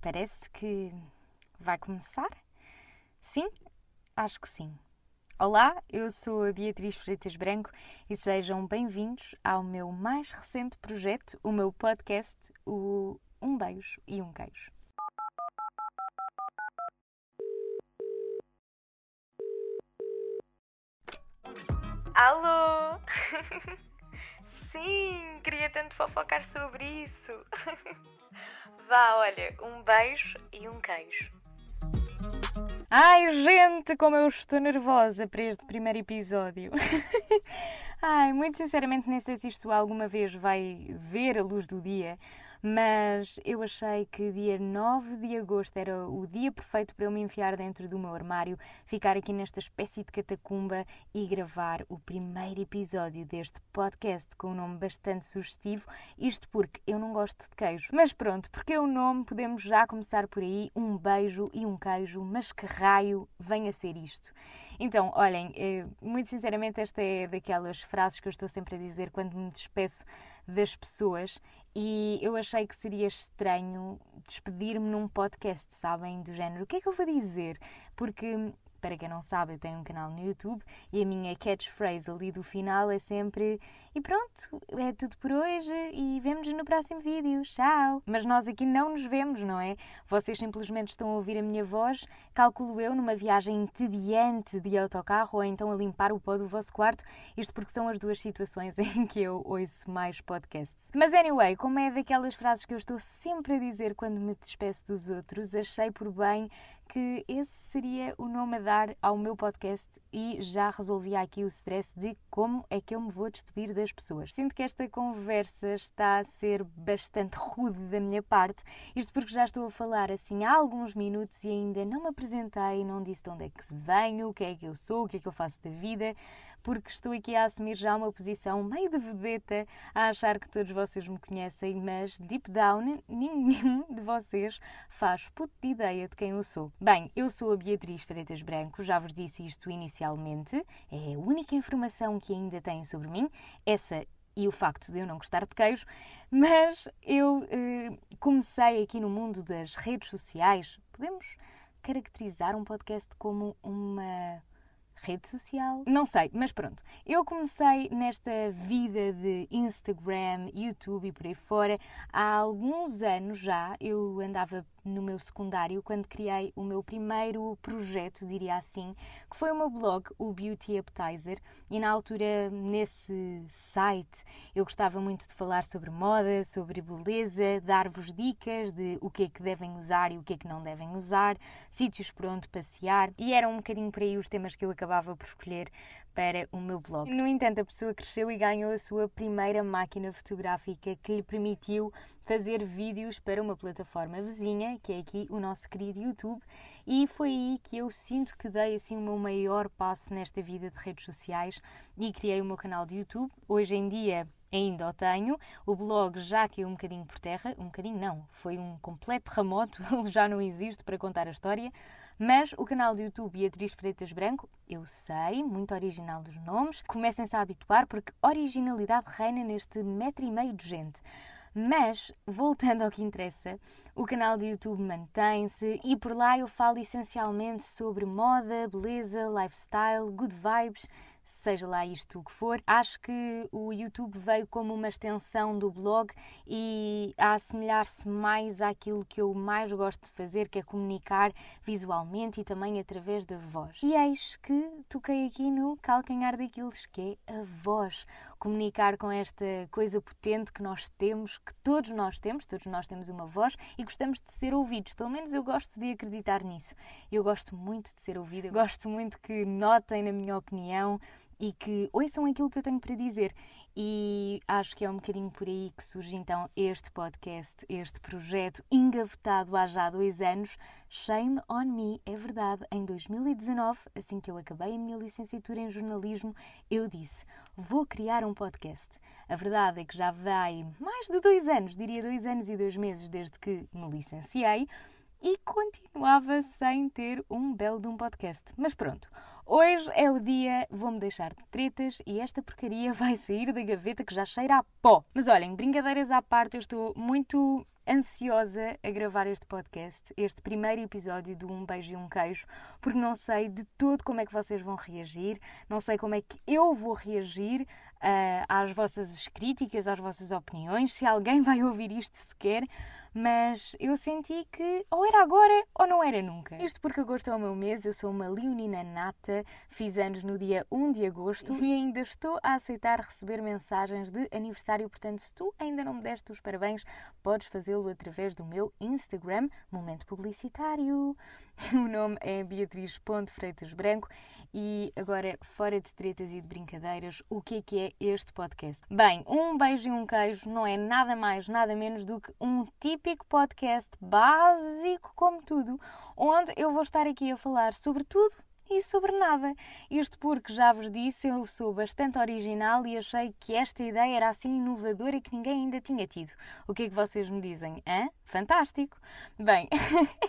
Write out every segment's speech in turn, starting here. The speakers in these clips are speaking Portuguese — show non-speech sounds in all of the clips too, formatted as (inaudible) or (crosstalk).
Parece que vai começar? Sim? Acho que sim. Olá, eu sou a Beatriz Freitas Branco e sejam bem-vindos ao meu mais recente projeto, o meu podcast, o Um Beijo e um Queijo. Alô! (laughs) Sim, queria tanto fofocar sobre isso. (laughs) Vá, olha, um beijo e um queijo. Ai, gente, como eu estou nervosa para este primeiro episódio. (laughs) Ai, muito sinceramente, nem sei se isto alguma vez vai ver a luz do dia, mas eu achei que dia 9 de agosto era o dia perfeito para eu me enfiar dentro do meu armário, ficar aqui nesta espécie de catacumba e gravar o primeiro episódio deste podcast com um nome bastante sugestivo. Isto porque eu não gosto de queijo. Mas pronto, porque é o nome, podemos já começar por aí. Um beijo e um queijo, mas que raio vem a ser isto? Então, olhem, eh, muito sinceramente, esta é daquelas frases que eu estou sempre a dizer quando me despeço das pessoas e eu achei que seria estranho despedir-me num podcast, sabem? Do género, o que é que eu vou dizer? Porque para quem não sabe, eu tenho um canal no YouTube e a minha catchphrase ali do final é sempre e pronto, é tudo por hoje e vemos-nos no próximo vídeo. Tchau! Mas nós aqui não nos vemos, não é? Vocês simplesmente estão a ouvir a minha voz, calculo eu, numa viagem entediante de autocarro ou então a limpar o pó do vosso quarto. Isto porque são as duas situações (laughs) em que eu ouço mais podcasts. Mas anyway, como é daquelas frases que eu estou sempre a dizer quando me despeço dos outros, achei por bem que esse seria o nome a dar ao meu podcast e já resolvia aqui o stress de como é que eu me vou despedir das pessoas. Sinto que esta conversa está a ser bastante (laughs) rude da minha parte, isto porque já estou a falar assim há alguns minutos e ainda não me apresentei, não disse de onde é que venho, o que é que eu sou, o que é que eu faço da vida porque estou aqui a assumir já uma posição meio de vedeta, a achar que todos vocês me conhecem, mas deep down nenhum de vocês faz puto de ideia de quem eu sou. Bem, eu sou a Beatriz Freitas Branco, já vos disse isto inicialmente, é a única informação que ainda têm sobre mim, essa e o facto de eu não gostar de queijo, mas eu eh, comecei aqui no mundo das redes sociais. Podemos caracterizar um podcast como uma rede social. Não sei, mas pronto. Eu comecei nesta vida de Instagram, YouTube e por aí fora há alguns anos já. Eu andava no meu secundário quando criei o meu primeiro projeto, diria assim, que foi o meu blog, o Beauty Appetizer, e na altura nesse site eu gostava muito de falar sobre moda, sobre beleza, dar-vos dicas de o que é que devem usar e o que é que não devem usar, sítios por onde passear, e eram um bocadinho por aí os temas que eu acabava por escolher para o meu blog. No entanto, a pessoa cresceu e ganhou a sua primeira máquina fotográfica que lhe permitiu fazer vídeos para uma plataforma vizinha, que é aqui o nosso querido YouTube, e foi aí que eu sinto que dei assim o meu maior passo nesta vida de redes sociais e criei o meu canal de YouTube. Hoje em dia ainda o tenho. O blog já caiu um bocadinho por terra, um bocadinho não, foi um completo terremoto, ele (laughs) já não existe para contar a história. Mas o canal do YouTube Beatriz Freitas Branco, eu sei, muito original dos nomes, comecem-se a habituar porque originalidade reina neste metro e meio de gente. Mas, voltando ao que interessa, o canal do YouTube mantém-se e por lá eu falo essencialmente sobre moda, beleza, lifestyle, good vibes, seja lá isto o que for. Acho que o YouTube veio como uma extensão do blog e a assemelhar-se mais àquilo que eu mais gosto de fazer, que é comunicar visualmente e também através da voz. E eis que toquei aqui no calcanhar daqueles, que é a voz. Comunicar com esta coisa potente que nós temos, que todos nós temos, todos nós temos uma voz e gostamos de ser ouvidos. Pelo menos eu gosto de acreditar nisso. Eu gosto muito de ser ouvida, gosto muito que notem, na minha opinião, e que ouçam aquilo que eu tenho para dizer. E acho que é um bocadinho por aí que surge então este podcast, este projeto engavetado há já dois anos. Shame on me, é verdade. Em 2019, assim que eu acabei a minha licenciatura em jornalismo, eu disse: vou criar um podcast. A verdade é que já vai mais de dois anos, diria dois anos e dois meses desde que me licenciei e continuava sem ter um belo de um podcast. Mas pronto, hoje é o dia, vou-me deixar de tretas e esta porcaria (laughs) vai sair da gaveta que já cheira a pó. Mas olhem, brincadeiras à parte, eu estou muito ansiosa a gravar este podcast, este primeiro episódio do Um Beijo e um Queijo, porque não sei de todo como é que vocês vão reagir, não sei como é que eu vou reagir uh, às vossas críticas, às vossas opiniões, se alguém vai ouvir isto sequer mas eu senti que ou era agora ou não era nunca. Isto porque agosto é o meu mês, eu sou uma leonina nata, fiz anos no dia 1 de agosto (laughs) e ainda estou a aceitar receber mensagens de aniversário, portanto, se tu ainda não me deste os parabéns, podes fazê-lo através do meu Instagram, momento publicitário. (laughs) O nome é Beatriz Freitas Branco e agora, fora de tretas e de brincadeiras, o que é que é este podcast? Bem, um beijo e um queijo não é nada mais, nada menos do que um típico podcast básico como tudo, onde eu vou estar aqui a falar sobre tudo e sobre nada. Isto porque, já vos disse, eu sou bastante original e achei que esta ideia era assim inovadora que ninguém ainda tinha tido. O que é que vocês me dizem? Hã? Fantástico! Bem,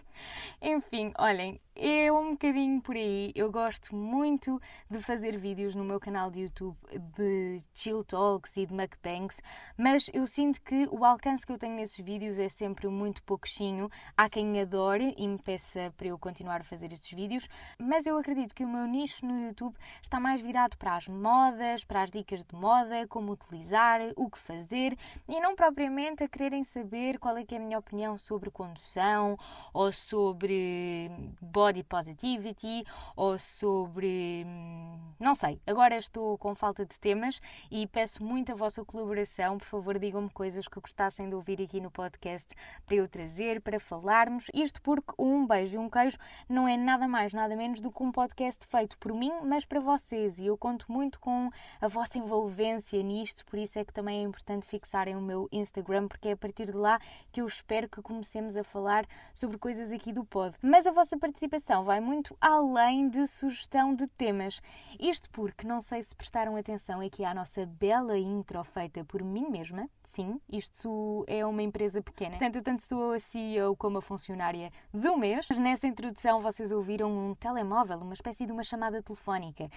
(laughs) enfim, olhem, é um bocadinho por aí. Eu gosto muito de fazer vídeos no meu canal de YouTube de chill talks e de mukbangs, mas eu sinto que o alcance que eu tenho nesses vídeos é sempre muito pouquinho. Há quem adore e me peça para eu continuar a fazer estes vídeos, mas eu acredito que o meu nicho no YouTube está mais virado para as modas, para as dicas de moda, como utilizar, o que fazer e não propriamente a quererem saber qual é que é a minha opinião sobre condução ou sobre body positivity ou sobre. Hum, não sei. Agora estou com falta de temas e peço muito a vossa colaboração. Por favor, digam-me coisas que gostassem de ouvir aqui no podcast para eu trazer, para falarmos. Isto porque um beijo e um queijo não é nada mais, nada menos do que um podcast feito por mim, mas para vocês. E eu conto muito com a vossa envolvência nisto, por isso é que também é importante fixarem o meu Instagram, porque é a partir de lá que eu espero que comecemos a falar sobre coisas aqui do pod. Mas a vossa participação vai muito além de sugestão de temas. Isto porque, não sei se prestaram atenção aqui à nossa bela intro feita por mim mesma. Sim, isto é uma empresa pequena. Portanto, eu tanto sou a CEO como a funcionária do mês. Mas nessa introdução vocês ouviram um telemóvel, uma espécie de uma chamada telefónica.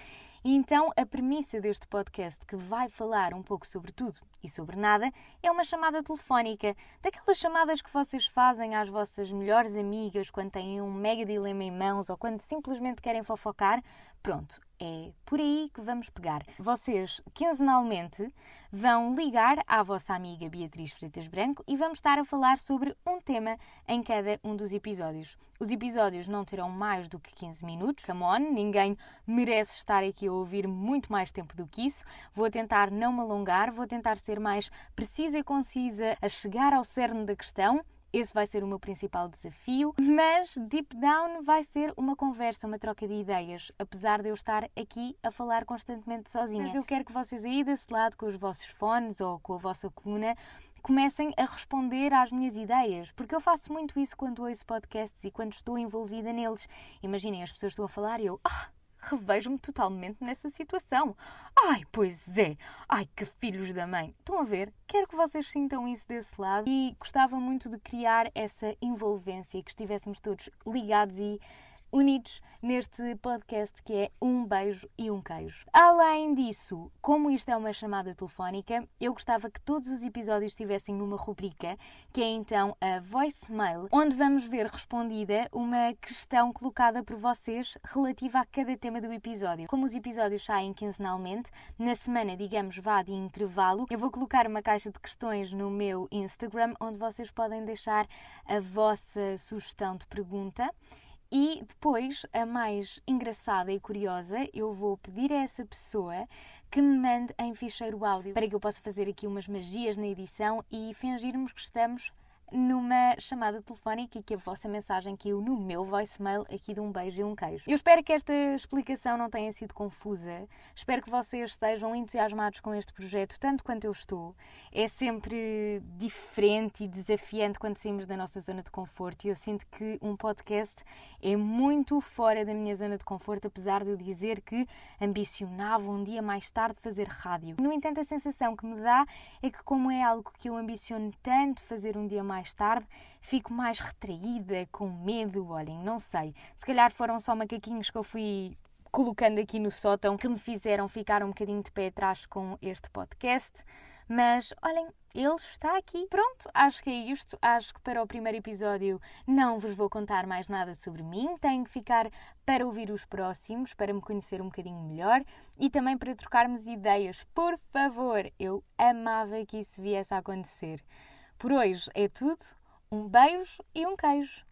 E então a premissa deste podcast, que vai falar um pouco sobre tudo e sobre nada, é uma chamada telefónica, daquelas chamadas que vocês fazem às vossas melhores amigas quando têm um mega dilema em mãos ou quando simplesmente querem fofocar. Pronto, é por aí que vamos pegar. Vocês, quinzenalmente, vão ligar à vossa amiga Beatriz Freitas Branco e vamos estar a falar sobre um tema em cada um dos episódios. Os episódios não terão mais do que 15 minutos, come on, ninguém merece estar aqui a ouvir muito mais tempo do que isso. Vou tentar não me alongar, vou tentar ser mais precisa e concisa a chegar ao cerne da questão esse vai ser o meu principal desafio, mas deep down vai ser uma conversa, uma troca de ideias, apesar de eu estar aqui a falar constantemente sozinha. Mas eu quero que vocês aí desse lado, com os vossos fones ou com a vossa coluna, comecem a responder às minhas ideias, porque eu faço muito isso quando ouço podcasts e quando estou envolvida neles. Imaginem, as pessoas estão a falar e eu, ah, revejo-me totalmente nessa situação. Ai, pois é. Ai, que filhos da mãe. Estão a ver? Quero que vocês sintam isso desse lado e gostava muito de criar essa envolvência que estivéssemos todos ligados e unidos neste podcast que é Um Beijo e um Queijo. Além disso, como isto é uma chamada telefónica, eu gostava que todos os episódios tivessem uma rubrica, que é então a voicemail, onde vamos ver respondida uma questão colocada por vocês relativa a cada tema do episódio. Como os episódios saem quinzenalmente, na semana, digamos, vá de intervalo, eu vou colocar uma caixa de questões no meu Instagram, onde vocês podem deixar a vossa sugestão de pergunta e depois, a mais engraçada e curiosa, eu vou pedir a essa pessoa que me mande em ficheiro áudio para que eu possa fazer aqui umas magias na edição e fingirmos que estamos numa chamada telefónica e que a vossa mensagem caiu no meu voicemail aqui de um beijo e um queijo. Eu espero que esta explicação não tenha sido confusa. Espero que vocês estejam entusiasmados com este projeto, tanto quanto eu estou. É sempre diferente e desafiante quando saímos da nossa zona de conforto e eu sinto que um podcast é muito fora da minha zona de conforto, apesar de eu dizer que ambicionava um dia mais tarde fazer rádio. No entanto, a sensação que me dá é que como é algo que eu ambiciono tanto fazer um dia mais mais tarde, fico mais retraída, com medo, olhem, não sei. Se calhar foram só macaquinhos que eu fui colocando aqui no sótão que me fizeram ficar um bocadinho de pé atrás com este podcast. Mas olhem, ele está aqui. Pronto, acho que é isto. Acho que para o primeiro episódio não vos vou contar mais nada sobre mim. Tenho que ficar para ouvir os próximos, para me conhecer um bocadinho melhor e também para trocarmos ideias. Por favor, eu amava que isso viesse a acontecer. Por hoje é tudo. Um beijo e um queijo.